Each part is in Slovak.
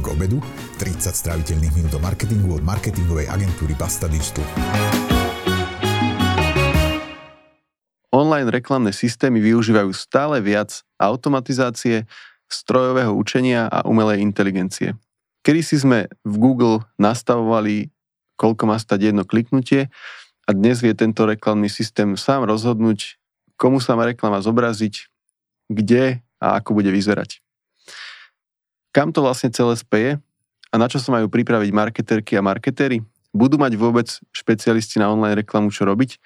marketing obedu, 30 stráviteľných minút o marketingu od marketingovej agentúry Basta Digital. Online reklamné systémy využívajú stále viac automatizácie, strojového učenia a umelej inteligencie. Kedy si sme v Google nastavovali, koľko má stať jedno kliknutie a dnes vie tento reklamný systém sám rozhodnúť, komu sa má reklama zobraziť, kde a ako bude vyzerať. Kam to vlastne celé speje a na čo sa majú pripraviť marketerky a marketéry? Budú mať vôbec špecialisti na online reklamu čo robiť?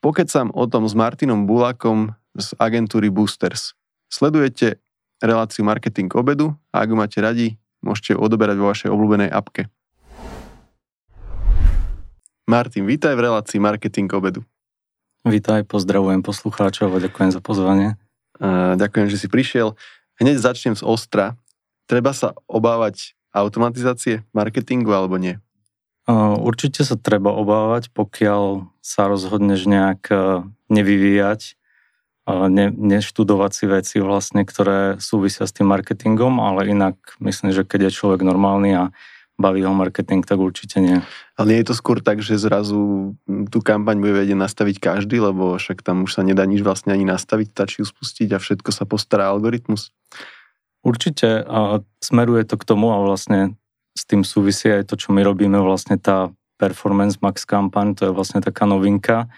Pokecam o tom s Martinom Bulakom z agentúry Boosters. Sledujete reláciu Marketing obedu a ak ju máte radi, môžete ju odoberať vo vašej obľúbenej apke. Martin, vítaj v relácii Marketing obedu. Vítaj, pozdravujem poslucháčov a ďakujem za pozvanie. Ďakujem, že si prišiel. Hneď začnem z ostra. Treba sa obávať automatizácie marketingu alebo nie? Určite sa treba obávať, pokiaľ sa rozhodneš nejak nevyvíjať, ne, neštudovať si veci vlastne, ktoré súvisia s tým marketingom, ale inak myslím, že keď je človek normálny a baví ho marketing, tak určite nie. Ale nie je to skôr tak, že zrazu tú kampaň bude vedieť nastaviť každý, lebo však tam už sa nedá nič vlastne ani nastaviť, stačí ju spustiť a všetko sa postará algoritmus? Určite a smeruje to k tomu a vlastne s tým súvisí aj to, čo my robíme, vlastne tá Performance Max kampaň, to je vlastne taká novinka.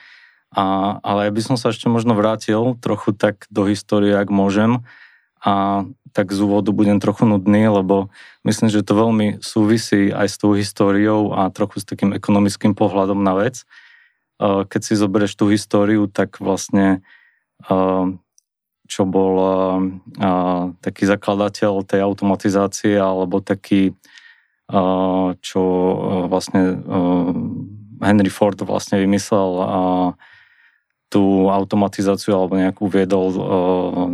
A, ale ja by som sa ešte možno vrátil trochu tak do histórie, ak môžem. A tak z úvodu budem trochu nudný, lebo myslím, že to veľmi súvisí aj s tou históriou a trochu s takým ekonomickým pohľadom na vec. Keď si zoberieš tú históriu, tak vlastne čo bol uh, taký zakladateľ tej automatizácie alebo taký, uh, čo uh, vlastne uh, Henry Ford vlastne vymyslel uh, tú automatizáciu alebo nejakú viedol uh,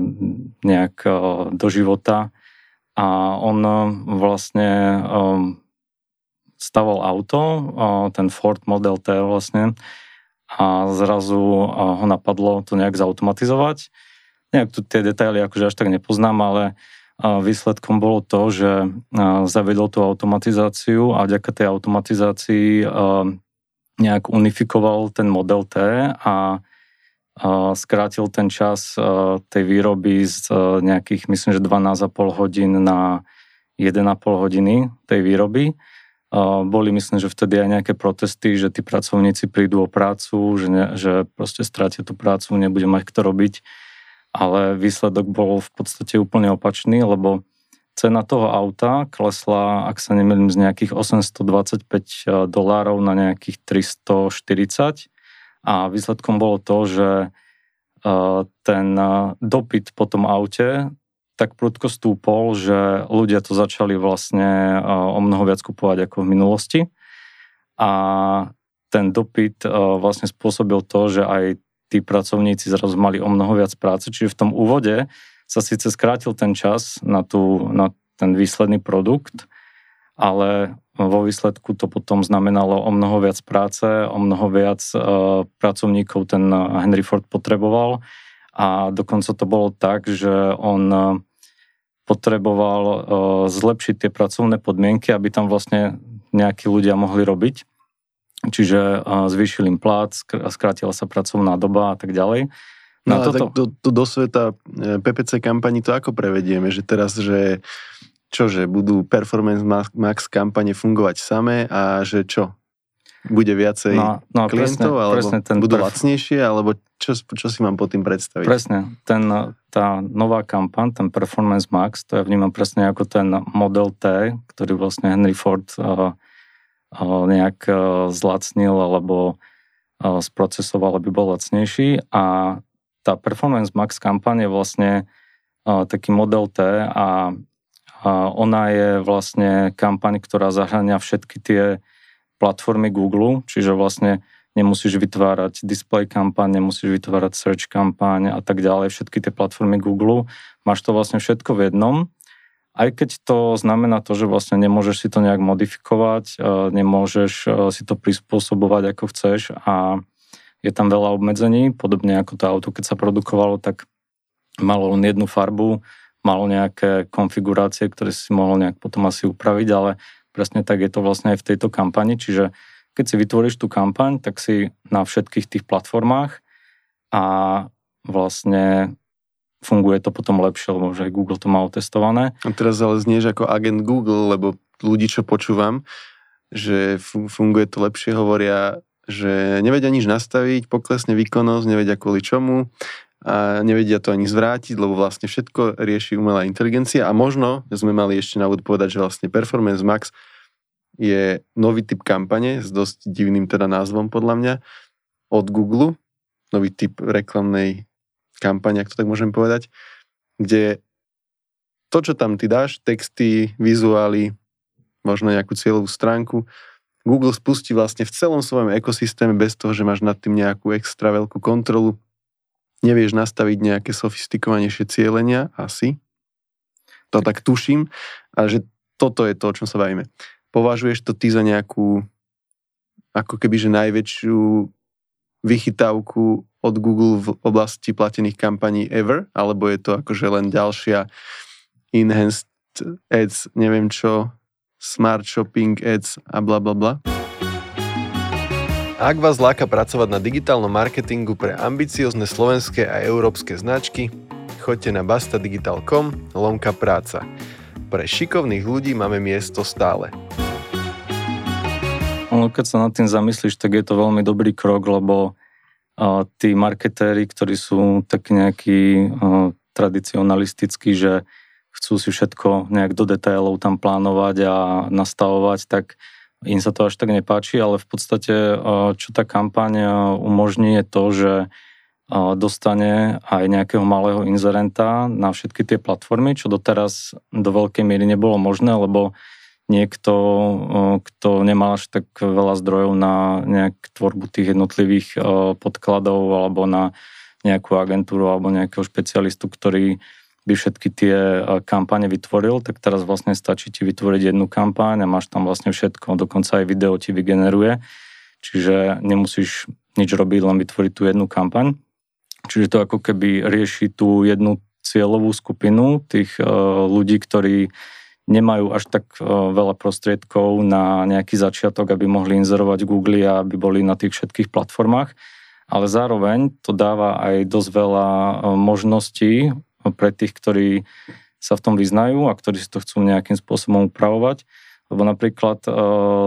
nejak uh, do života. A on vlastne um, staval auto, uh, ten Ford Model T vlastne a zrazu uh, ho napadlo to nejak zautomatizovať nejak tu tie detaily akože až tak nepoznám, ale výsledkom bolo to, že zavedol tú automatizáciu a vďaka tej automatizácii nejak unifikoval ten model T a skrátil ten čas tej výroby z nejakých, myslím, že 12,5 hodín na 1,5 hodiny tej výroby. Boli, myslím, že vtedy aj nejaké protesty, že tí pracovníci prídu o prácu, že, ne, že proste stratia tú prácu, nebude mať kto robiť ale výsledok bol v podstate úplne opačný, lebo cena toho auta klesla, ak sa nemýlim, z nejakých 825 eh, dolárov na nejakých 340 a výsledkom bolo to, že eh, ten eh, dopyt po tom aute tak prudko stúpol, že ľudia to začali vlastne o mnoho viac kupovať ako v minulosti. A ten dopyt vlastne spôsobil to, že aj tí pracovníci zrazu mali o mnoho viac práce, čiže v tom úvode sa síce skrátil ten čas na, tú, na ten výsledný produkt, ale vo výsledku to potom znamenalo o mnoho viac práce, o mnoho viac uh, pracovníkov ten Henry Ford potreboval. A dokonca to bolo tak, že on uh, potreboval uh, zlepšiť tie pracovné podmienky, aby tam vlastne nejakí ľudia mohli robiť čiže zvýšil im plát, skrátila sa pracovná doba a tak ďalej. No, no toto... tak do, do, do sveta e, PPC kampani to ako prevedieme, že teraz, že čože, budú Performance Max kampane fungovať samé a že čo? Bude viacej no, no, klientov, presne, alebo presne ten budú perf... lacnejšie, alebo čo, čo si mám pod tým predstaviť? Presne, ten, tá nová kampaň, ten Performance Max, to ja vnímam presne ako ten model T, ktorý vlastne Henry Ford uh, nejak zlacnil alebo sprocesoval, aby bol lacnejší. A tá Performance Max kampaň je vlastne taký model T a ona je vlastne kampaň, ktorá zahrania všetky tie platformy Google, čiže vlastne nemusíš vytvárať display kampaň, nemusíš vytvárať search kampaň a tak ďalej, všetky tie platformy Google, máš to vlastne všetko v jednom aj keď to znamená to, že vlastne nemôžeš si to nejak modifikovať, e, nemôžeš e, si to prispôsobovať ako chceš a je tam veľa obmedzení, podobne ako to auto, keď sa produkovalo, tak malo len jednu farbu, malo nejaké konfigurácie, ktoré si mohol nejak potom asi upraviť, ale presne tak je to vlastne aj v tejto kampani, čiže keď si vytvoríš tú kampaň, tak si na všetkých tých platformách a vlastne funguje to potom lepšie, lebo že Google to má otestované. A teraz ale znieš ako agent Google, lebo ľudí, čo počúvam, že funguje to lepšie, hovoria, že nevedia nič nastaviť, poklesne výkonnosť, nevedia kvôli čomu a nevedia to ani zvrátiť, lebo vlastne všetko rieši umelá inteligencia a možno sme mali ešte na úvod povedať, že vlastne Performance Max je nový typ kampane s dosť divným teda názvom podľa mňa od Google, nový typ reklamnej kampane, ak to tak môžem povedať, kde to, čo tam ty dáš, texty, vizuály, možno nejakú cieľovú stránku, Google spustí vlastne v celom svojom ekosystéme bez toho, že máš nad tým nejakú extra veľkú kontrolu, nevieš nastaviť nejaké sofistikovanejšie cieľenia, asi. To tak tuším, ale že toto je to, o čom sa bavíme. Považuješ to ty za nejakú ako keby, že najväčšiu vychytávku od Google v oblasti platených kampaní ever, alebo je to akože len ďalšia enhanced ads, neviem čo, smart shopping ads a bla bla bla? Ak vás láka pracovať na digitálnom marketingu pre ambiciozne slovenské a európske značky, choďte na bastadigital.com lomka práca. Pre šikovných ľudí máme miesto stále. No, keď sa nad tým zamyslíš, tak je to veľmi dobrý krok, lebo uh, tí marketéri, ktorí sú takí nejakí uh, tradicionalistickí, že chcú si všetko nejak do detailov tam plánovať a nastavovať, tak im sa to až tak nepáči, ale v podstate, čo tá kampaň umožní je to, že dostane aj nejakého malého inzerenta na všetky tie platformy, čo doteraz do veľkej miery nebolo možné, lebo niekto, kto nemá až tak veľa zdrojov na nejak tvorbu tých jednotlivých podkladov alebo na nejakú agentúru alebo nejakého špecialistu, ktorý by všetky tie kampane vytvoril, tak teraz vlastne stačí ti vytvoriť jednu kampaň a máš tam vlastne všetko, dokonca aj video ti vygeneruje, čiže nemusíš nič robiť, len vytvoriť tú jednu kampaň. Čiže to ako keby rieši tú jednu cieľovú skupinu tých ľudí, ktorí nemajú až tak veľa prostriedkov na nejaký začiatok, aby mohli inzerovať Google a aby boli na tých všetkých platformách. Ale zároveň to dáva aj dosť veľa možností pre tých, ktorí sa v tom vyznajú a ktorí si to chcú nejakým spôsobom upravovať. Lebo napríklad e,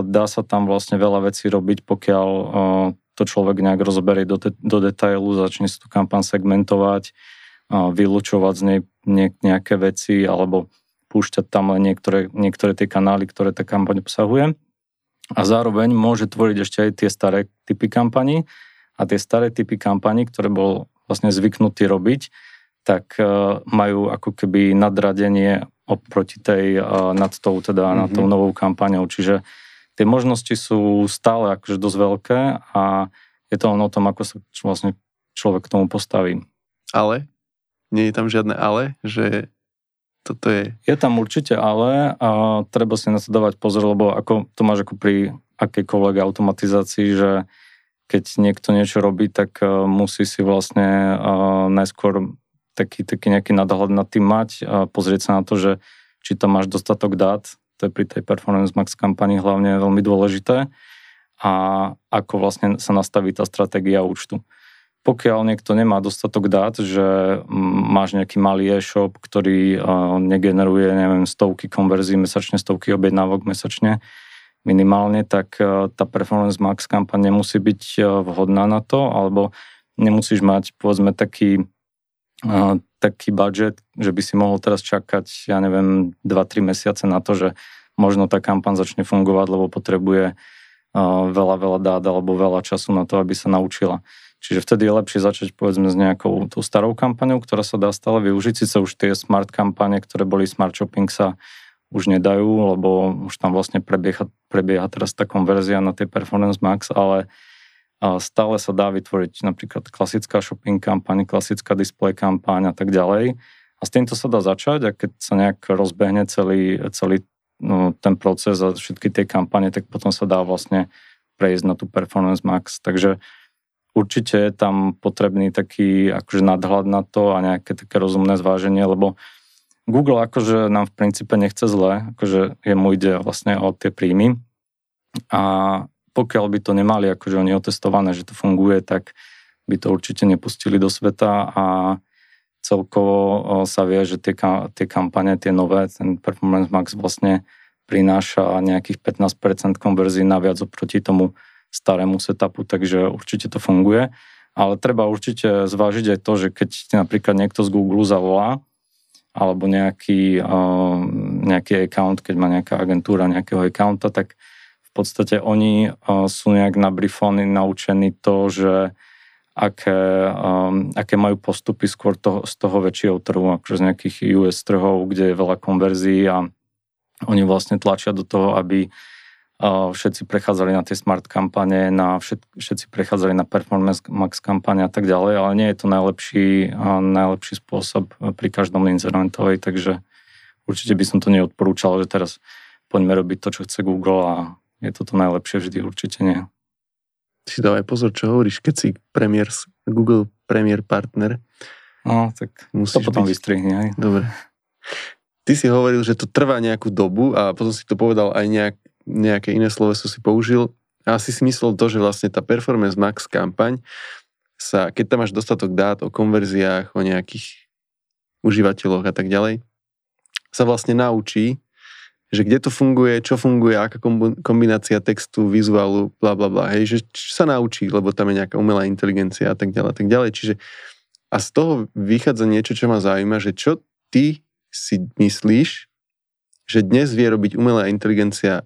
dá sa tam vlastne veľa vecí robiť, pokiaľ e, to človek nejak rozoberie do, do detailu, začne si tú kampaň segmentovať, e, vylúčovať z nej nejaké veci alebo púšťať tam len niektoré, niektoré tie kanály, ktoré tá kampaň obsahuje. A zároveň môže tvoriť ešte aj tie staré typy kampaní a tie staré typy kampaní, ktoré bol vlastne zvyknutý robiť, tak e, majú ako keby nadradenie oproti tej, e, nad tou, teda mm-hmm. nad tou mhm. novou kampaňou. Čiže tie možnosti sú stále akože dosť veľké a je to len o tom, ako sa vlastne človek k tomu postaví. Ale? Nie je tam žiadne ale? Že toto je... Je tam určite ale a treba si na to dávať pozor, lebo ako to máš ako pri akejkoľvek automatizácii, že keď niekto niečo robí, tak e, musí si vlastne najskôr taký, taký nejaký nadhľad nad tým mať a pozrieť sa na to, že či tam máš dostatok dát, to je pri tej Performance Max kampani hlavne veľmi dôležité a ako vlastne sa nastaví tá stratégia účtu. Pokiaľ niekto nemá dostatok dát, že máš nejaký malý e-shop, ktorý negeneruje, neviem, stovky konverzií mesačne, stovky objednávok mesačne, minimálne, tak tá Performance Max kampaň nemusí byť vhodná na to, alebo nemusíš mať, povedzme, taký taký budget, že by si mohol teraz čakať, ja neviem, 2-3 mesiace na to, že možno tá kampaň začne fungovať, lebo potrebuje veľa, veľa dát alebo veľa času na to, aby sa naučila. Čiže vtedy je lepšie začať povedzme s nejakou tú starou kampaňou, ktorá sa dá stále využiť. Sice už tie smart kampane, ktoré boli smart shopping sa už nedajú, lebo už tam vlastne prebieha, prebieha teraz tá konverzia na tie Performance Max, ale stále sa dá vytvoriť napríklad klasická shopping kampaň, klasická display kampaň a tak ďalej. A s týmto sa dá začať a keď sa nejak rozbehne celý, celý no, ten proces a všetky tie kampane, tak potom sa dá vlastne prejsť na tú Performance Max. Takže určite je tam potrebný taký akože nadhľad na to a nejaké také rozumné zváženie, lebo Google akože nám v princípe nechce zle, akože jemu ide vlastne o tie príjmy. A pokiaľ by to nemali akože oni otestované, že to funguje, tak by to určite nepustili do sveta a celkovo sa vie, že tie, tie kampane, tie nové, ten Performance Max vlastne prináša nejakých 15% konverzí naviac oproti tomu starému setupu, takže určite to funguje. Ale treba určite zvážiť aj to, že keď napríklad niekto z Google zavolá, alebo nejaký, nejaký account, keď má nejaká agentúra nejakého accounta, tak v podstate oni sú nejak nabrifovaní, naučení to, že aké, um, aké majú postupy skôr to, z toho väčšieho trhu, akože z nejakých US trhov, kde je veľa konverzií a oni vlastne tlačia do toho, aby všetci prechádzali na tie smart kampane, na všet, všetci prechádzali na performance max kampane a tak ďalej, ale nie je to najlepší, najlepší spôsob pri každom inzerentovi, takže určite by som to neodporúčal, že teraz poďme robiť to, čo chce Google a je to to najlepšie vždy, určite nie. Si dávaj pozor, čo hovoríš, keď si premiér, Google Premier Partner. No, tak to potom byť... vystrihni, aj. Dobre. Ty si hovoril, že to trvá nejakú dobu a potom si to povedal aj nejak, nejaké iné sloveso si použil. A asi si myslel to, že vlastne tá Performance Max kampaň sa, keď tam máš dostatok dát o konverziách, o nejakých užívateľoch a tak ďalej, sa vlastne naučí, že kde to funguje, čo funguje, aká kombinácia textu, vizuálu, bla bla bla, hej, že sa naučí, lebo tam je nejaká umelá inteligencia a tak ďalej, a tak ďalej. Čiže a z toho vychádza niečo, čo ma zaujíma, že čo ty si myslíš, že dnes vie robiť umelá inteligencia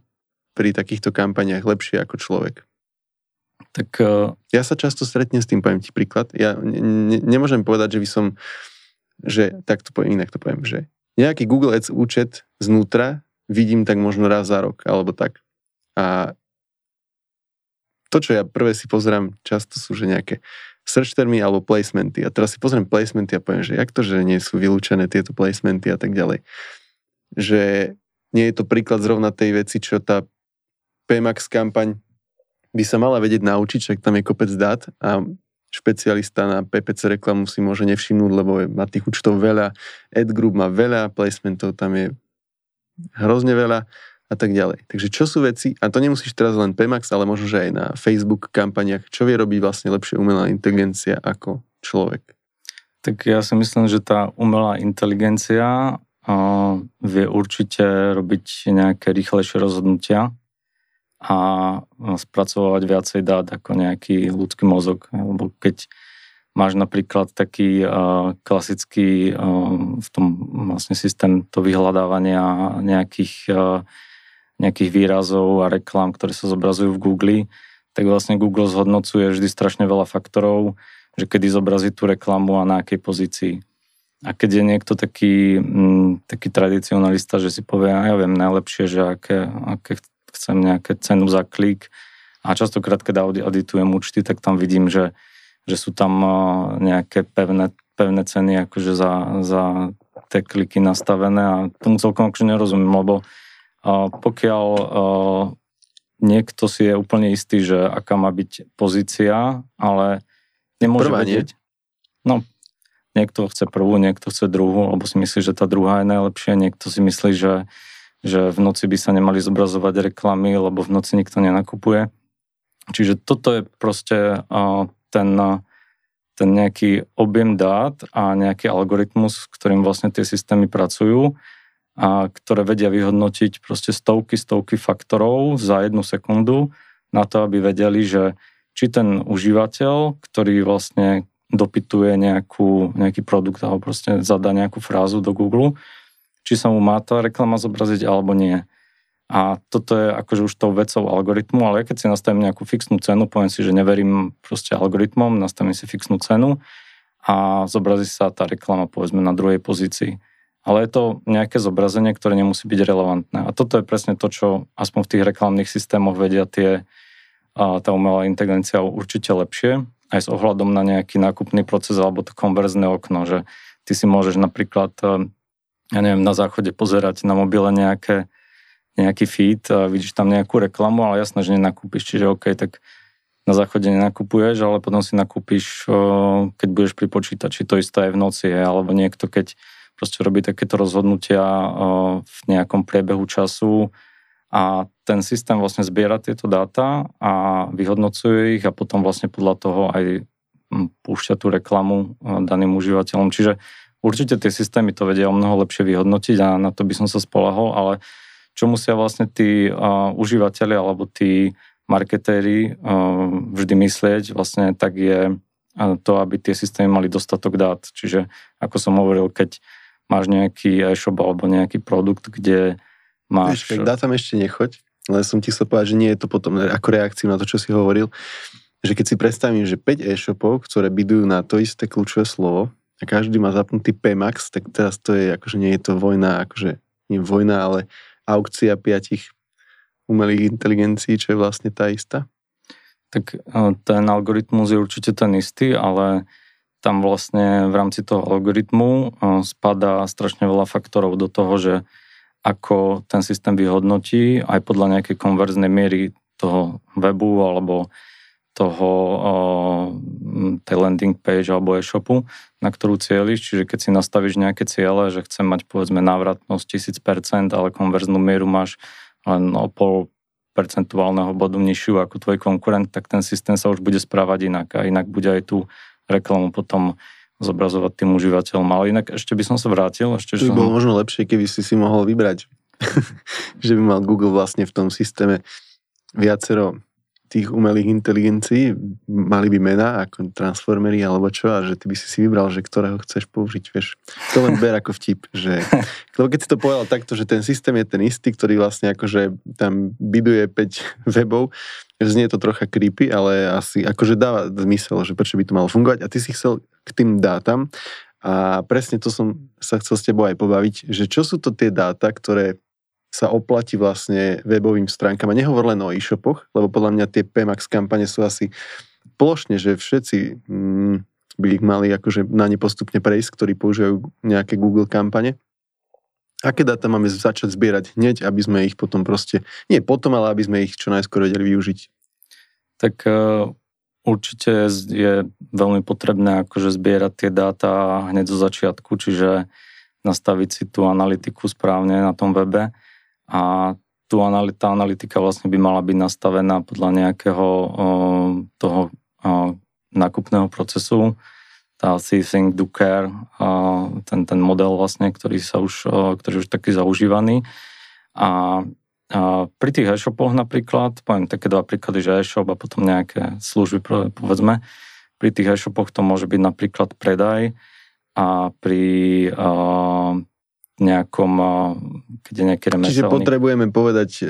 pri takýchto kampaniách lepšie ako človek? Tak... Uh... Ja sa často stretnem s tým, poviem ti príklad. Ja ne, nemôžem povedať, že by som, že tak to poviem, inak to poviem, že nejaký Google Ads účet znútra vidím tak možno raz za rok, alebo tak. A to, čo ja prvé si pozerám, často sú, že nejaké search termy alebo placementy. A teraz si pozriem placementy a poviem, že jak to, že nie sú vylúčené tieto placementy a tak ďalej. Že nie je to príklad zrovna tej veci, čo tá PMAX kampaň by sa mala vedieť naučiť, však tam je kopec dát a špecialista na PPC reklamu si môže nevšimnúť, lebo má tých účtov veľa, ad group má veľa, placementov tam je hrozne veľa a tak ďalej. Takže čo sú veci, a to nemusíš teraz len PMAX, ale možno, že aj na Facebook kampaniach, čo vie robiť vlastne lepšie umelá inteligencia ako človek? Tak ja si myslím, že tá umelá inteligencia vie určite robiť nejaké rýchlejšie rozhodnutia, a spracovať viacej dát ako nejaký ľudský mozog. Lebo keď máš napríklad taký klasický v tom vlastne systém to vyhľadávania nejakých, nejakých výrazov a reklám, ktoré sa zobrazujú v Google, tak vlastne Google zhodnocuje vždy strašne veľa faktorov, že kedy zobrazí tú reklamu a na akej pozícii. A keď je niekto taký, taký tradicionalista, že si povie, ja viem najlepšie, že aké, aké chcem nejaké cenu za klik a častokrát, keď auditujem účty, tak tam vidím, že, že sú tam nejaké pevné, pevné ceny akože za, za tie kliky nastavené a tomu celkom akože nerozumiem, lebo pokiaľ niekto si je úplne istý, že aká má byť pozícia, ale nemôže Prvá, vedieť. Nie? No, niekto chce prvú, niekto chce druhú, alebo si myslí, že tá druhá je najlepšia, niekto si myslí, že že v noci by sa nemali zobrazovať reklamy, lebo v noci nikto nenakupuje. Čiže toto je proste ten, ten nejaký objem dát a nejaký algoritmus, s ktorým vlastne tie systémy pracujú a ktoré vedia vyhodnotiť proste stovky, stovky faktorov za jednu sekundu na to, aby vedeli, že či ten užívateľ, ktorý vlastne dopytuje nejakú, nejaký produkt alebo proste zadá nejakú frázu do Google, či sa mu má tá reklama zobraziť alebo nie. A toto je akože už tou vecou algoritmu, ale keď si nastavím nejakú fixnú cenu, poviem si, že neverím proste algoritmom, nastavím si fixnú cenu a zobrazí sa tá reklama povedzme na druhej pozícii. Ale je to nejaké zobrazenie, ktoré nemusí byť relevantné. A toto je presne to, čo aspoň v tých reklamných systémoch vedia tie, tá umelá inteligencia určite lepšie, aj s ohľadom na nejaký nákupný proces alebo to konverzné okno, že ty si môžeš napríklad ja neviem, na záchode pozerať na mobile nejaké, nejaký feed a vidíš tam nejakú reklamu, ale jasné, že nenakúpiš, čiže OK, tak na záchode nenakupuješ, ale potom si nakúpiš, keď budeš pri počítači, to isté aj v noci, alebo niekto, keď proste robí takéto rozhodnutia v nejakom priebehu času a ten systém vlastne zbiera tieto dáta a vyhodnocuje ich a potom vlastne podľa toho aj púšťa tú reklamu daným užívateľom. Čiže určite tie systémy to vedia o mnoho lepšie vyhodnotiť a na to by som sa spolahol, ale čo musia vlastne tí uh, užívateľi alebo tí marketéri uh, vždy myslieť, vlastne tak je to, aby tie systémy mali dostatok dát. Čiže ako som hovoril, keď máš nejaký e-shop alebo nejaký produkt, kde máš... Vieš, dá tam ešte nechoď, ale som ti chcel povedať, že nie je to potom ako reakciu na to, čo si hovoril, že keď si predstavím, že 5 e-shopov, ktoré bydujú na to isté kľúčové slovo a každý má zapnutý PMAX, tak teraz to je, akože nie je to vojna, akože nie vojna, ale aukcia piatich umelých inteligencií, čo je vlastne tá istá? Tak e, ten algoritmus je určite ten istý, ale tam vlastne v rámci toho algoritmu e, spadá strašne veľa faktorov do toho, že ako ten systém vyhodnotí aj podľa nejakej konverznej miery toho webu alebo toho, tej landing page alebo e-shopu, na ktorú cieľiš. Čiže keď si nastavíš nejaké ciele, že chcem mať povedzme návratnosť 1000%, ale konverznú mieru máš len o pol percentuálneho bodu nižšiu ako tvoj konkurent, tak ten systém sa už bude správať inak a inak bude aj tú reklamu potom zobrazovať tým užívateľom. Ale inak ešte by som sa vrátil. Ešte, by bolo možno lepšie, keby si si mohol vybrať, že by mal Google vlastne v tom systéme viacero tých umelých inteligencií mali by mená ako transformery alebo čo a že ty by si si vybral, že ktorého chceš použiť, vieš. To len ber ako vtip, že lebo keď si to povedal takto, že ten systém je ten istý, ktorý vlastne akože tam biduje 5 webov, znie to trocha creepy, ale asi akože dáva zmysel, že prečo by to malo fungovať a ty si chcel k tým dátam a presne to som sa chcel s tebou aj pobaviť, že čo sú to tie dáta, ktoré sa oplatí vlastne webovým stránkam. A nehovor len o e-shopoch, lebo podľa mňa tie PMAX kampane sú asi plošne, že všetci mm, by ich mali akože na ne postupne prejsť, ktorí používajú nejaké Google kampane. Aké dáta máme začať zbierať hneď, aby sme ich potom proste, nie potom, ale aby sme ich čo najskôr vedeli využiť? Tak uh, určite je veľmi potrebné akože zbierať tie dáta hneď zo začiatku, čiže nastaviť si tú analytiku správne na tom webe a tu tá analytika vlastne by mala byť nastavená podľa nejakého toho nákupného procesu, tá See, Think, Do, Care, ten, ten model vlastne, ktorý sa už, ktorý už taký zaužívaný. A, a pri tých e-shopoch napríklad, poviem také dva príklady, že e-shop a potom nejaké služby, povedzme, pri tých e-shopoch to môže byť napríklad predaj a pri nejakom, keď je nejaký remeselník. Čiže potrebujeme povedať e,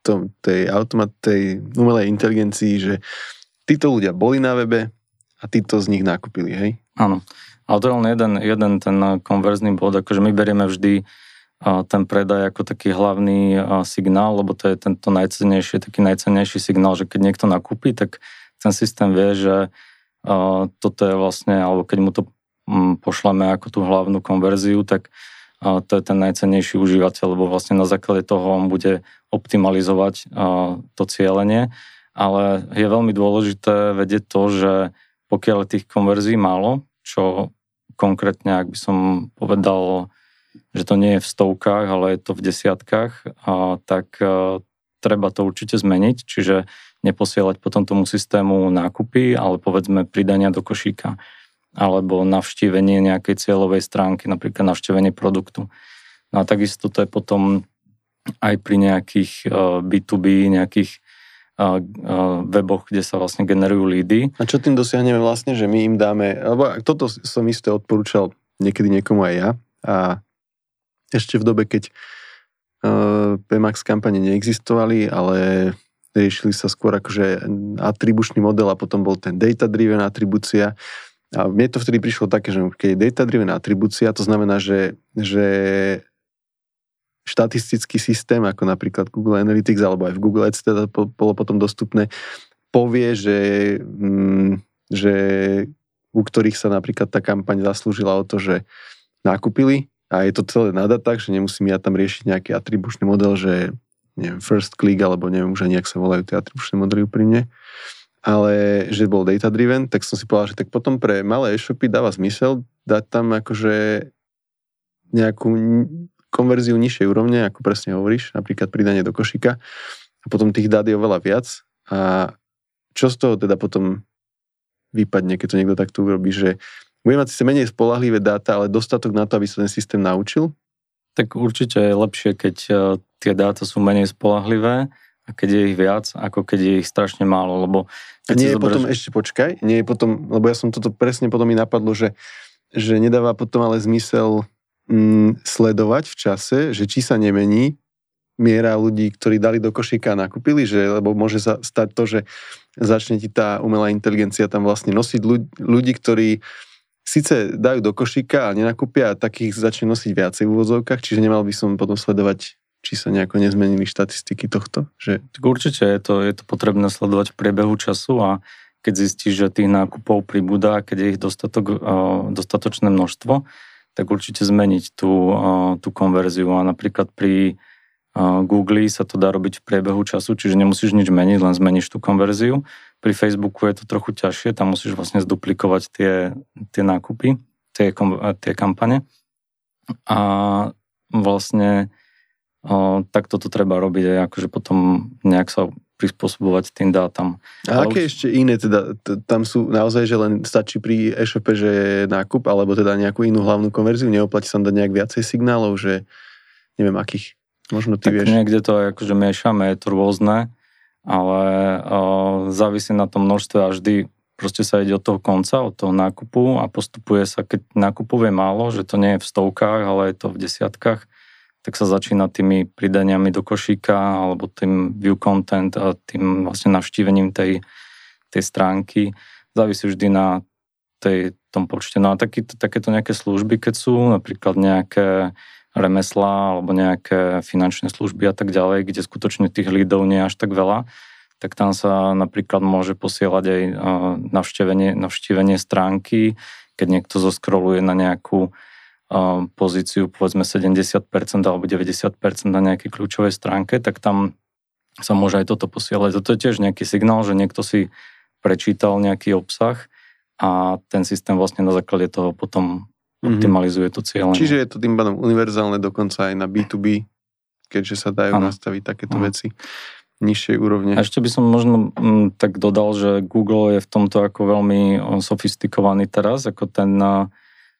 to, tej automat, tej umelej inteligencii, že títo ľudia boli na webe a títo z nich nakúpili, hej? Áno. Ale to je len jeden, jeden ten konverzný bod, akože my berieme vždy ten predaj ako taký hlavný signál, lebo to je tento najcennejší, taký najcennejší signál, že keď niekto nakúpi, tak ten systém vie, že toto je vlastne, alebo keď mu to pošleme ako tú hlavnú konverziu, tak to je ten najcennejší užívateľ, lebo vlastne na základe toho on bude optimalizovať to cieľenie. Ale je veľmi dôležité vedieť to, že pokiaľ tých konverzií málo, čo konkrétne, ak by som povedal, že to nie je v stovkách, ale je to v desiatkách, tak treba to určite zmeniť, čiže neposielať potom tomu systému nákupy, ale povedzme pridania do košíka alebo navštívenie nejakej cieľovej stránky, napríklad navštívenie produktu. No a takisto to je potom aj pri nejakých B2B, uh, nejakých uh, uh, weboch, kde sa vlastne generujú lídy. A čo tým dosiahneme vlastne, že my im dáme, lebo toto som isté odporúčal niekedy niekomu aj ja a ešte v dobe, keď PMAX kampane neexistovali, ale riešili sa skôr akože atribučný model a potom bol ten data-driven atribúcia, a mne to vtedy prišlo také, že keď je data-driven atribúcia, to znamená, že, že štatistický systém, ako napríklad Google Analytics alebo aj v Google Ads teda bolo potom dostupné, povie, že, mm, že u ktorých sa napríklad tá kampaň zaslúžila o to, že nakúpili. A je to celé na datách, že nemusím ja tam riešiť nejaký atribučný model, že neviem, first click, alebo neviem už ani, ak sa volajú tie atribučné modely úprimne ale že bol data driven, tak som si povedal, že tak potom pre malé e-shopy dáva zmysel dať tam akože nejakú konverziu nižšej úrovne, ako presne hovoríš, napríklad pridanie do košíka a potom tých dát je oveľa viac a čo z toho teda potom vypadne, keď to niekto takto urobí, že bude mať síce menej spolahlivé dáta, ale dostatok na to, aby sa ten systém naučil? Tak určite je lepšie, keď e, tie dáta sú menej spolahlivé a keď je ich viac, ako keď je ich strašne málo, lebo... Keď nie je zoberieš... potom, ešte počkaj, nie je potom, lebo ja som toto presne potom mi napadlo, že, že nedáva potom ale zmysel mm, sledovať v čase, že či sa nemení miera ľudí, ktorí dali do košíka a nakúpili, že, lebo môže sa stať to, že začne ti tá umelá inteligencia tam vlastne nosiť ľudí, ľudí ktorí síce dajú do košíka a nenakúpia a takých začne nosiť viacej v úvozovkách, čiže nemal by som potom sledovať, či sa nejako nezmenili štatistiky tohto. Že... Určite je to, je to potrebné sledovať v priebehu času a keď zistíš, že tých nákupov pribúda, keď je ich dostatok, dostatočné množstvo, tak určite zmeniť tú, tú konverziu. A napríklad pri Google sa to dá robiť v priebehu času, čiže nemusíš nič meniť, len zmeníš tú konverziu. Pri Facebooku je to trochu ťažšie, tam musíš vlastne zduplikovať tie, tie nákupy, tie, tie kampane. A vlastne o, tak toto treba robiť aj akože potom nejak sa prispôsobovať tým dátam. A aké už... ešte iné, teda tam sú naozaj, že len stačí pri e-shope, že je nákup, alebo teda nejakú inú hlavnú konverziu, neoplatí sa dať nejak viacej signálov, že neviem akých, možno ty tak vieš. niekde to akože miešame, je to rôzne, ale o, závisí na tom množstve a vždy proste sa ide od toho konca, od toho nákupu a postupuje sa, keď nákupov je málo, že to nie je v stovkách, ale je to v desiatkách, tak sa začína tými pridaniami do košíka alebo tým view content a tým vlastne navštívením tej, tej stránky. Závisí vždy na tej, tom počte. No a taký, takéto nejaké služby, keď sú napríklad nejaké remeslá alebo nejaké finančné služby a tak ďalej, kde skutočne tých lídov nie je až tak veľa, tak tam sa napríklad môže posielať aj navštívenie, navštívenie stránky, keď niekto zoskroluje na nejakú pozíciu povedzme 70% alebo 90% na nejakej kľúčovej stránke, tak tam sa môže aj toto posielať. Toto je tiež nejaký signál, že niekto si prečítal nejaký obsah a ten systém vlastne na základe toho potom mhm. optimalizuje to cieľenie. Čiže je to tým pádom univerzálne dokonca aj na B2B, keďže sa dajú ano. nastaviť takéto ano. veci nižšej úrovne. A ešte by som možno m, tak dodal, že Google je v tomto ako veľmi sofistikovaný teraz, ako ten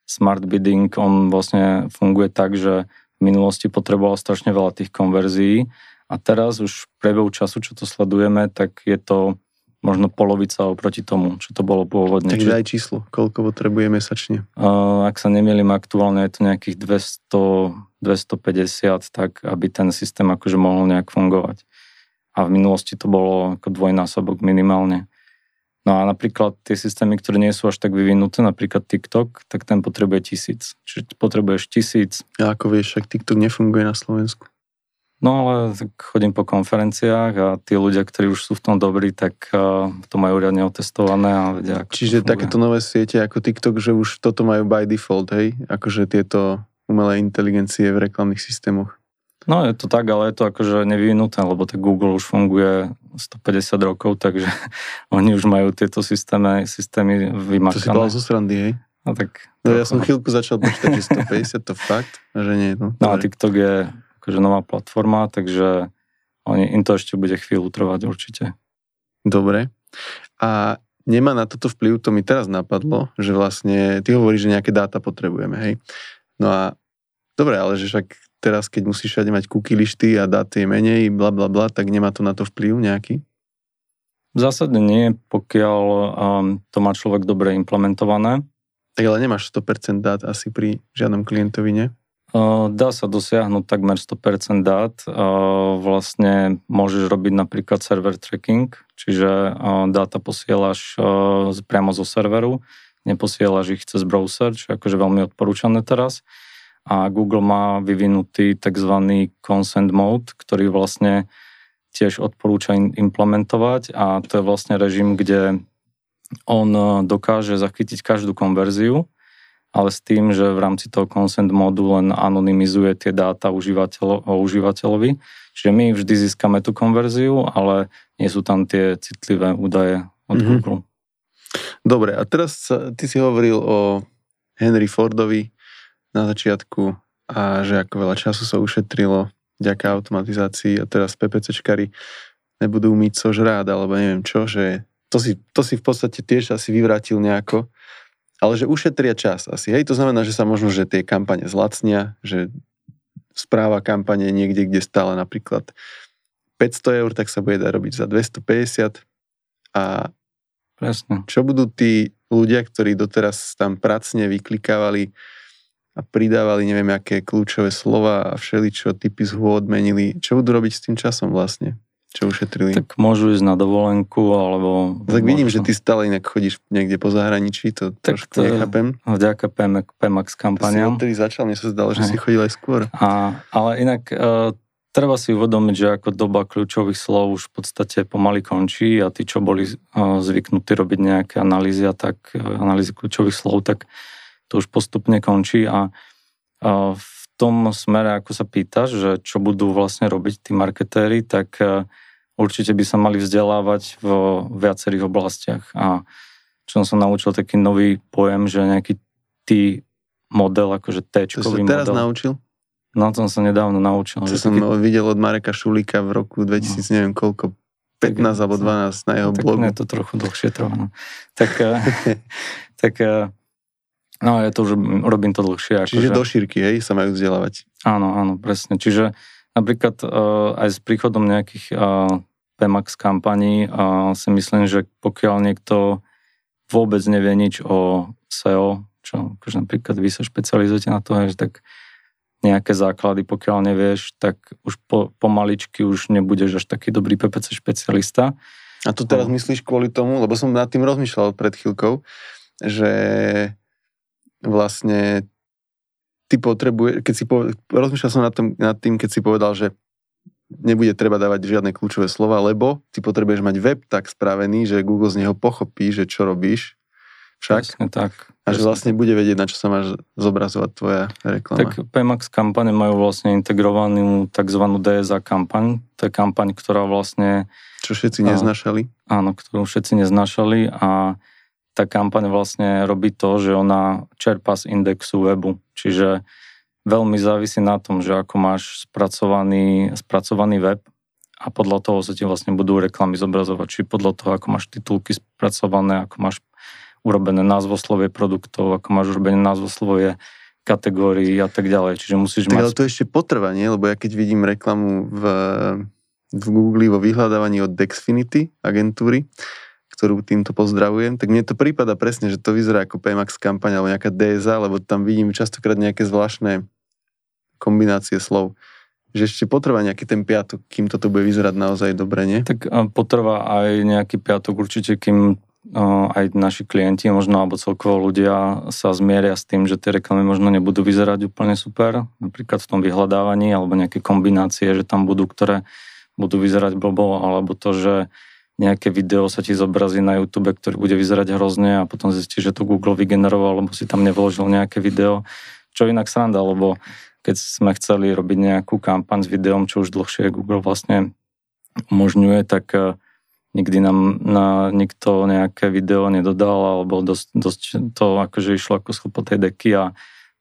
smart bidding, on vlastne funguje tak, že v minulosti potreboval strašne veľa tých konverzií a teraz už v priebehu času, čo to sledujeme, tak je to možno polovica oproti tomu, čo to bolo pôvodne. Takže aj číslo, koľko potrebuje mesačne? Uh, ak sa nemýlim, aktuálne je to nejakých 200, 250, tak aby ten systém akože mohol nejak fungovať. A v minulosti to bolo ako dvojnásobok minimálne. No a napríklad tie systémy, ktoré nie sú až tak vyvinuté, napríklad TikTok, tak ten potrebuje tisíc. Čiže potrebuješ tisíc. A ako vieš, však TikTok nefunguje na Slovensku. No ale tak chodím po konferenciách a tí ľudia, ktorí už sú v tom dobrí, tak uh, to majú riadne otestované a vedia, ako Čiže takéto nové siete ako TikTok, že už toto majú by default, hej? Akože tieto umelé inteligencie v reklamných systémoch. No je to tak, ale je to akože nevyvinuté, lebo tak Google už funguje 150 rokov, takže oni už majú tieto systémy, systémy vymakané. To si bol zo srandy, hej? No tak... No, ja som chvíľku začal počítať, že 150 to fakt, že nie. No, no a TikTok je akože nová platforma, takže oni, im to ešte bude chvíľu trvať určite. Dobre. A nemá na toto vplyv, to mi teraz napadlo, že vlastne ty hovoríš, že nejaké dáta potrebujeme, hej? No a dobre, ale že však teraz, keď musíš všade mať lišty a dát je menej, bla bla bla, tak nemá to na to vplyv nejaký? Zásadne nie, pokiaľ um, to má človek dobre implementované. Tak ale nemáš 100% dát asi pri žiadnom klientovi, nie? Uh, dá sa dosiahnuť takmer 100% dát. Uh, vlastne môžeš robiť napríklad server tracking, čiže uh, dáta posielaš priamo zo serveru, neposielaš ich cez browser, čo je akože veľmi odporúčané teraz a Google má vyvinutý tzv. consent mode, ktorý vlastne tiež odporúča implementovať a to je vlastne režim, kde on e, dokáže zachytiť každú konverziu, ale s tým, že v rámci toho consent modu len anonymizuje tie dáta užívateľo, o užívateľovi. Čiže my vždy získame tú konverziu, ale nie sú tam tie citlivé údaje od mm-hmm. Google. Dobre, a teraz ty si hovoril o Henry Fordovi, na začiatku a že ako veľa času sa ušetrilo vďaka automatizácii a teraz PPCčkari nebudú myť žrád alebo neviem čo, že to si, to si v podstate tiež asi vyvrátil nejako, ale že ušetria čas asi. Hej, to znamená, že sa možno, že tie kampane zlacnia, že správa kampane niekde, kde stále napríklad 500 eur, tak sa bude dať robiť za 250 a Presne. čo budú tí ľudia, ktorí doteraz tam pracne vyklikávali a pridávali neviem aké kľúčové slova a všeličo typy zhôd menili, čo budú robiť s tým časom vlastne? Čo ušetrili? Tak môžu ísť na dovolenku, alebo... Tak vidím, že ty stále inak chodíš niekde po zahraničí, to tak trošku to, nechápem. Vďaka PMX, PMAX kampaniám. To si začal, mne sa zdalo, že si chodil aj skôr. A, ale inak uh, treba si uvedomiť, že ako doba kľúčových slov už v podstate pomaly končí a tí, čo boli uh, zvyknutí robiť nejaké analýzy a tak, uh, analýzy kľúčových slov, tak to už postupne končí a uh, v tom smere, ako sa pýtaš, že čo budú vlastne robiť tí marketéri, tak uh, určite by sa mali vzdelávať v viacerých oblastiach. A čo som sa naučil taký nový pojem, že nejaký T model, akože model. To teraz naučil? No, to som sa nedávno naučil. To som taký... videl od Mareka Šulíka v roku 2000, no. neviem koľko, 15 tak, alebo 12 na jeho tak blogu. Tak to trochu dlhšie trvá. No. Tak, eh, tak eh, no, ja to už robím to dlhšie. Čiže akože... do šírky, hej, sa majú vzdelávať. Áno, áno, presne. Čiže Napríklad uh, aj s príchodom nejakých uh, PMAX kampaní uh, si myslím, že pokiaľ niekto vôbec nevie nič o SEO, čo akože napríklad vy sa špecializujete na to, že tak nejaké základy, pokiaľ nevieš, tak už po, pomaličky už nebudeš až taký dobrý PPC špecialista. A to teraz no. myslíš kvôli tomu, lebo som nad tým rozmýšľal pred chvíľkou, že vlastne ty potrebuje, keď si povedal, rozmýšľal som nad, tom, nad tým, keď si povedal, že nebude treba dávať žiadne kľúčové slova, lebo ty potrebuješ mať web tak spravený, že Google z neho pochopí, že čo robíš. Však? Presne tak. A že vlastne bude vedieť, na čo sa máš zobrazovať tvoja reklama. Tak PMAX kampane majú vlastne integrovanú tzv. DSA kampaň. To je kampaň, ktorá vlastne... Čo všetci neznašali. Áno, ktorú všetci neznašali a tá kampaň vlastne robí to, že ona čerpá z indexu webu. Čiže veľmi závisí na tom, že ako máš spracovaný, spracovaný web a podľa toho sa ti vlastne budú reklamy zobrazovať. Či podľa toho, ako máš titulky spracované, ako máš urobené názvoslovie produktov, ako máš urobené názvoslovie kategórií a tak ďalej. Čiže musíš tak, mať... Ale to ešte potrvá, nie? Lebo ja keď vidím reklamu v, v Google vo vyhľadávaní od Dexfinity agentúry, ktorú týmto pozdravujem, tak mne to prípada presne, že to vyzerá ako PMAX kampaň alebo nejaká DSA, lebo tam vidím častokrát nejaké zvláštne kombinácie slov. Že ešte potrvá nejaký ten piatok, kým toto bude vyzerať naozaj dobre, nie? Tak potrvá aj nejaký piatok určite, kým aj naši klienti, možno alebo celkovo ľudia sa zmieria s tým, že tie reklamy možno nebudú vyzerať úplne super, napríklad v tom vyhľadávaní alebo nejaké kombinácie, že tam budú, ktoré budú vyzerať blbo, alebo to, že nejaké video sa ti zobrazí na YouTube, ktorý bude vyzerať hrozne a potom zistíš, že to Google vygeneroval, lebo si tam nevložil nejaké video. Čo inak sranda, lebo keď sme chceli robiť nejakú kampaň s videom, čo už dlhšie Google vlastne umožňuje, tak eh, nikdy nám na nikto nejaké video nedodal, alebo dosť, dosť to akože išlo ako schopo tej deky a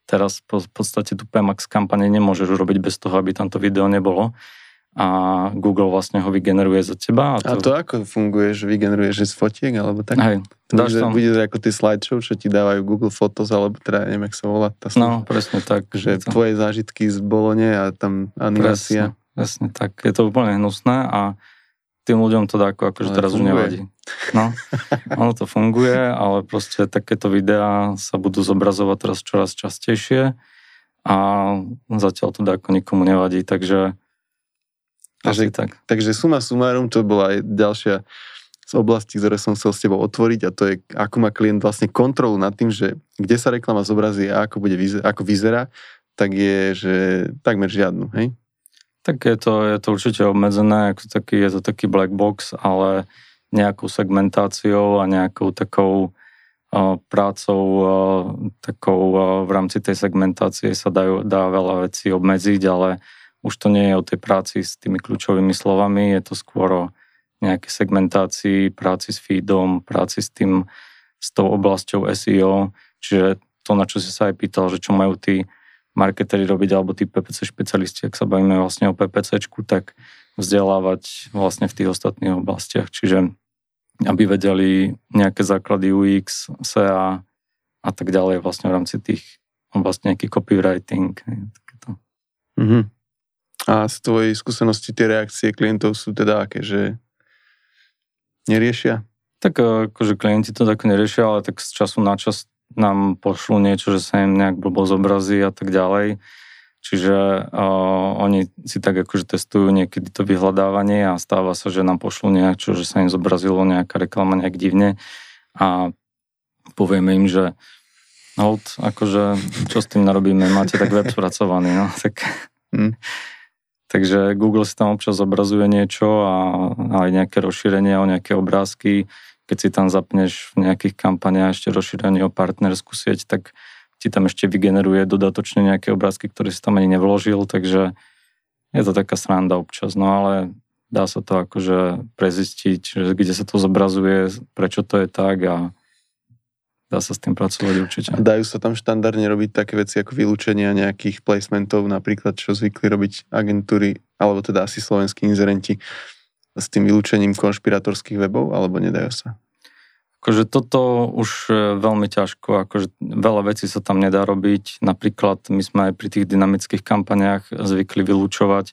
teraz v podstate tu PMAX kampane nemôžeš urobiť bez toho, aby tam to video nebolo a Google vlastne ho vygeneruje za teba. A to, a to ako funguje, že vygeneruje, že z fotiek alebo tak? Hej, to dáš bude, tam... bude ako tie slideshow, čo ti dávajú Google Photos, alebo teda neviem, jak sa volá tá No, presne tak. Že to... tvoje zážitky z Bolone a tam animácia. Presne, presne tak. Je to úplne hnusné a tým ľuďom to dá ako, akože teraz funguje. už nevadí. No, ono to funguje, ale proste takéto videá sa budú zobrazovať teraz čoraz častejšie a zatiaľ to dá ako nikomu nevadí, takže Takže, tak. takže suma sumárum, to bola aj ďalšia z oblasti, ktoré som chcel s tebou otvoriť a to je, ako má klient vlastne kontrolu nad tým, že kde sa reklama zobrazí a ako, bude, ako vyzerá, tak je, že takmer žiadnu, hej? Tak je to, je to určite obmedzené, ako taký, je to taký black box, ale nejakou segmentáciou a nejakou takou uh, prácou uh, takou uh, v rámci tej segmentácie sa dajú, dá veľa vecí obmedziť, ale už to nie je o tej práci s tými kľúčovými slovami, je to skôr o nejakej segmentácii, práci s feedom, práci s tým, s tou oblasťou SEO, čiže to, na čo si sa aj pýtal, že čo majú tí marketeri robiť, alebo tí PPC špecialisti, ak sa bavíme vlastne o PPCčku, tak vzdelávať vlastne v tých ostatných oblastiach. Čiže aby vedeli nejaké základy UX, SEA a tak ďalej vlastne v rámci tých oblastí nejaký copywriting. Takéto. Mm-hmm. A z tvojej skúsenosti tie reakcie klientov sú teda aké, že neriešia? Tak e, akože klienti to tak neriešia, ale tak z času na čas nám pošlú niečo, že sa im nejak blbo zobrazí a tak ďalej. Čiže uh, oni si tak akože testujú niekedy to vyhľadávanie a stáva sa, že nám pošlú niečo, že sa im zobrazilo nejaká reklama nejak divne a povieme im, že hold, akože čo s tým narobíme, máte tak web spracovaný, no, tak... Hmm. Takže Google si tam občas zobrazuje niečo a aj nejaké rozšírenie o nejaké obrázky. Keď si tam zapneš v nejakých kampaniách ešte rozšírenie o partnerskú sieť, tak ti tam ešte vygeneruje dodatočne nejaké obrázky, ktoré si tam ani nevložil, takže je to taká sranda občas, no ale dá sa to akože prezistiť, že kde sa to zobrazuje, prečo to je tak a dá sa s tým pracovať určite. Dajú sa tam štandardne robiť také veci ako vylúčenia nejakých placementov, napríklad čo zvykli robiť agentúry, alebo teda asi slovenskí inzerenti s tým vylúčením konšpiratorských webov, alebo nedajú sa? Akože toto už veľmi ťažko, akože veľa vecí sa tam nedá robiť. Napríklad my sme aj pri tých dynamických kampaniách zvykli vylúčovať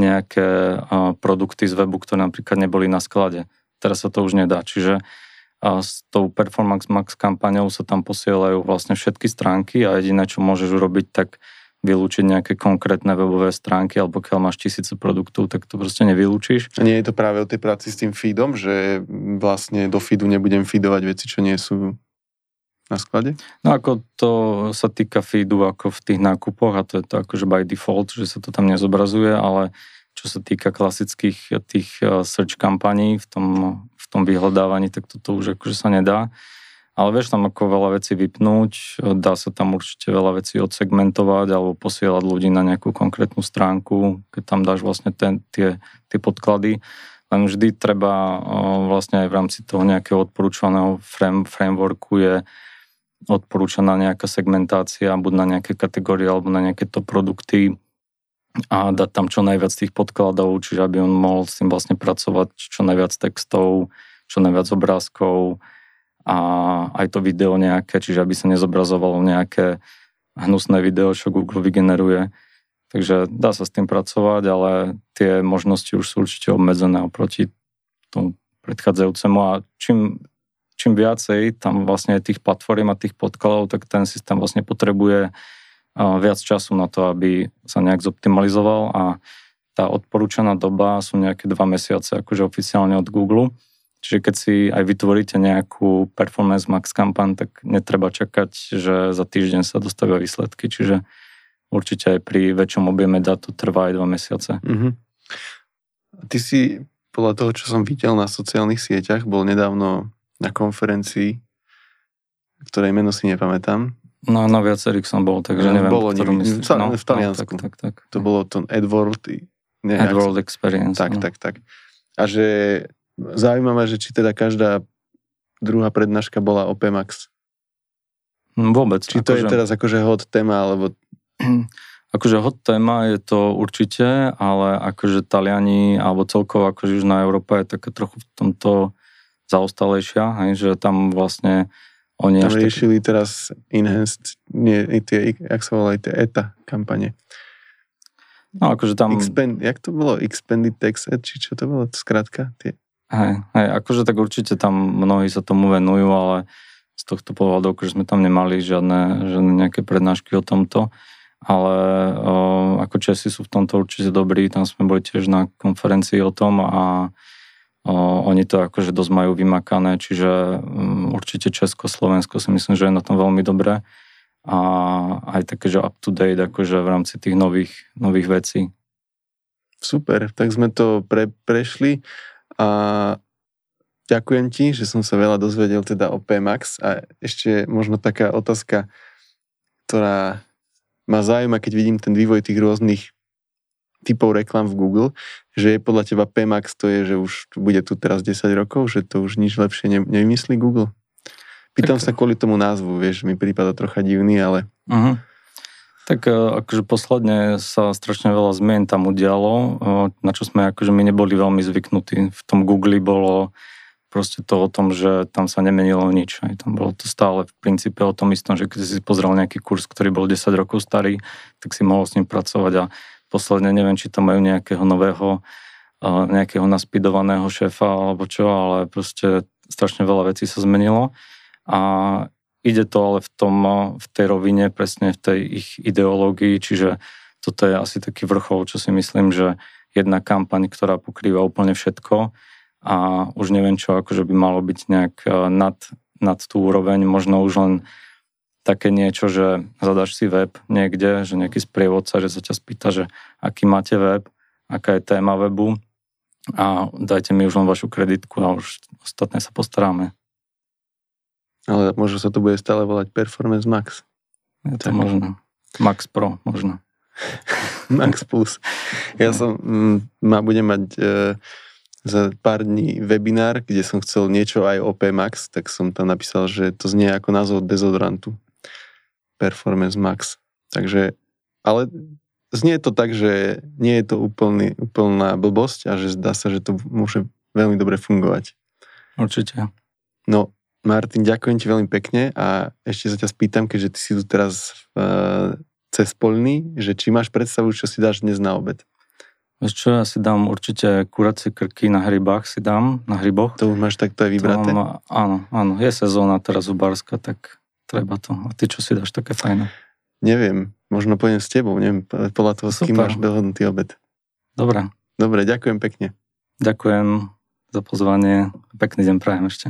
nejaké produkty z webu, ktoré napríklad neboli na sklade. Teraz sa to už nedá. Čiže s tou Performance Max kampaňou sa tam posielajú vlastne všetky stránky a jediné, čo môžeš urobiť, tak vylúčiť nejaké konkrétne webové stránky, alebo pokiaľ máš tisíce produktov, tak to proste nevylúčiš. A nie je to práve o tej práci s tým feedom, že vlastne do feedu nebudem feedovať veci, čo nie sú na sklade? No ako to sa týka feedu ako v tých nákupoch a to je to akože by default, že sa to tam nezobrazuje, ale čo sa týka klasických tých eh, search kampaní v tom, tom vyhľadávaní, tak toto už akože sa nedá. Ale vieš tam ako veľa vecí vypnúť, dá sa tam určite veľa vecí odsegmentovať alebo posielať ľudí na nejakú konkrétnu stránku, keď tam dáš vlastne ten, tie, tie podklady. Len vždy treba vlastne aj v rámci toho nejakého odporúčaného frame, frameworku je odporúčaná nejaká segmentácia, buď na nejaké kategórie alebo na nejaké to produkty a dať tam čo najviac tých podkladov, čiže aby on mohol s tým vlastne pracovať čo najviac textov, čo najviac obrázkov, a aj to video nejaké, čiže aby sa nezobrazovalo nejaké hnusné video, čo Google vygeneruje. Takže dá sa s tým pracovať, ale tie možnosti už sú určite obmedzené oproti tomu predchádzajúcemu a čím, čím viacej tam vlastne tých platform a tých podkladov, tak ten systém vlastne potrebuje viac času na to, aby sa nejak zoptimalizoval a tá odporúčaná doba sú nejaké dva mesiace akože oficiálne od Google Čiže keď si aj vytvoríte nejakú performance max kampaň, tak netreba čakať, že za týždeň sa dostavia výsledky. Čiže určite aj pri väčšom objeme dát to trvá aj dva mesiace. Mm-hmm. Ty si podľa toho, čo som videl na sociálnych sieťach, bol nedávno na konferencii, ktorej meno si nepamätám. No, na viacerých som bol, takže neviem, bolo ktorú myslíš. No, v Taliansku. No, tak, tak, tak. To bolo to Edward... Ne, Edward Experience. Tak, no. tak, tak. A že Zaujímavé, že či teda každá druhá prednáška bola o PMAX. Hm, vôbec. Či to akože... je teraz akože hot téma, alebo... Akože hot téma je to určite, ale akože Taliani, alebo celkovo akože už na Európa je také trochu v tomto zaostalejšia, hej, že tam vlastne oni tam riešili tak... teraz enhanced, nie, tie, jak sa volajú, tie ETA kampane. No akože tam... Expend, jak to bolo? Expanded ad, či čo to bolo? Skrátka, tie Hej, hej, akože tak určite tam mnohí sa tomu venujú, ale z tohto pohľadu, akože sme tam nemali žiadne, žiadne nejaké prednášky o tomto, ale o, ako Česi sú v tomto určite dobrí, tam sme boli tiež na konferencii o tom a oni to akože dosť majú vymakané, čiže um, určite Česko, Slovensko si myslím, že je na tom veľmi dobré a aj také, že up to date akože v rámci tých nových, nových vecí. Super, tak sme to pre, prešli. A ďakujem ti, že som sa veľa dozvedel teda o PMAX a ešte možno taká otázka, ktorá ma zaujíma, keď vidím ten vývoj tých rôznych typov reklam v Google, že je podľa teba PMAX to je, že už bude tu teraz 10 rokov, že to už nič lepšie ne, nevymyslí Google? Pýtam tak. sa kvôli tomu názvu, vieš, mi prípada trocha divný, ale... Uh-huh. Tak e, akože posledne sa strašne veľa zmien tam udialo, e, na čo sme akože my neboli veľmi zvyknutí. V tom Google bolo proste to o tom, že tam sa nemenilo nič. Aj tam bolo to stále v princípe o tom istom, že keď si pozrel nejaký kurz, ktorý bol 10 rokov starý, tak si mohol s ním pracovať a posledne neviem, či tam majú nejakého nového, nejakého naspidovaného šéfa alebo čo, ale proste strašne veľa vecí sa zmenilo. A ide to ale v, tom, v tej rovine, presne v tej ich ideológii, čiže toto je asi taký vrchol, čo si myslím, že jedna kampaň, ktorá pokrýva úplne všetko, a už neviem čo, akože by malo byť nejak nad, nad tú úroveň, možno už len také niečo, že zadaš si web niekde, že nejaký sprievodca, že sa ťa spýta, že aký máte web, aká je téma webu a dajte mi už len vašu kreditku a už ostatné sa postaráme. Ale možno sa to bude stále volať Performance Max. Je to tak. možno. Max Pro možno. Max Plus. Ja som, mm, ma budem mať e, za pár dní webinár, kde som chcel niečo aj o PMAX, tak som tam napísal, že to znie ako názov dezodorantu. Performance Max. Takže, ale znie to tak, že nie je to úplný, úplná blbosť a že zdá sa, že to môže veľmi dobre fungovať. Určite. No, Martin, ďakujem ti veľmi pekne a ešte sa ťa spýtam, keďže ty si tu teraz uh, cez polný, že či máš predstavu, čo si dáš dnes na obed? Vieš čo, ja si dám určite kuracie krky na hrybách, si dám, na hryboch. To už máš takto aj vybraté? Mám, áno, áno, je sezóna teraz u Barska, tak treba to. A ty čo si dáš také fajné? Neviem, možno pôjdem s tebou, neviem, podľa toho, s kým máš dohodnutý obed. Dobre. Dobre, ďakujem pekne. Ďakujem za pozvanie. Pekný deň prajem ešte.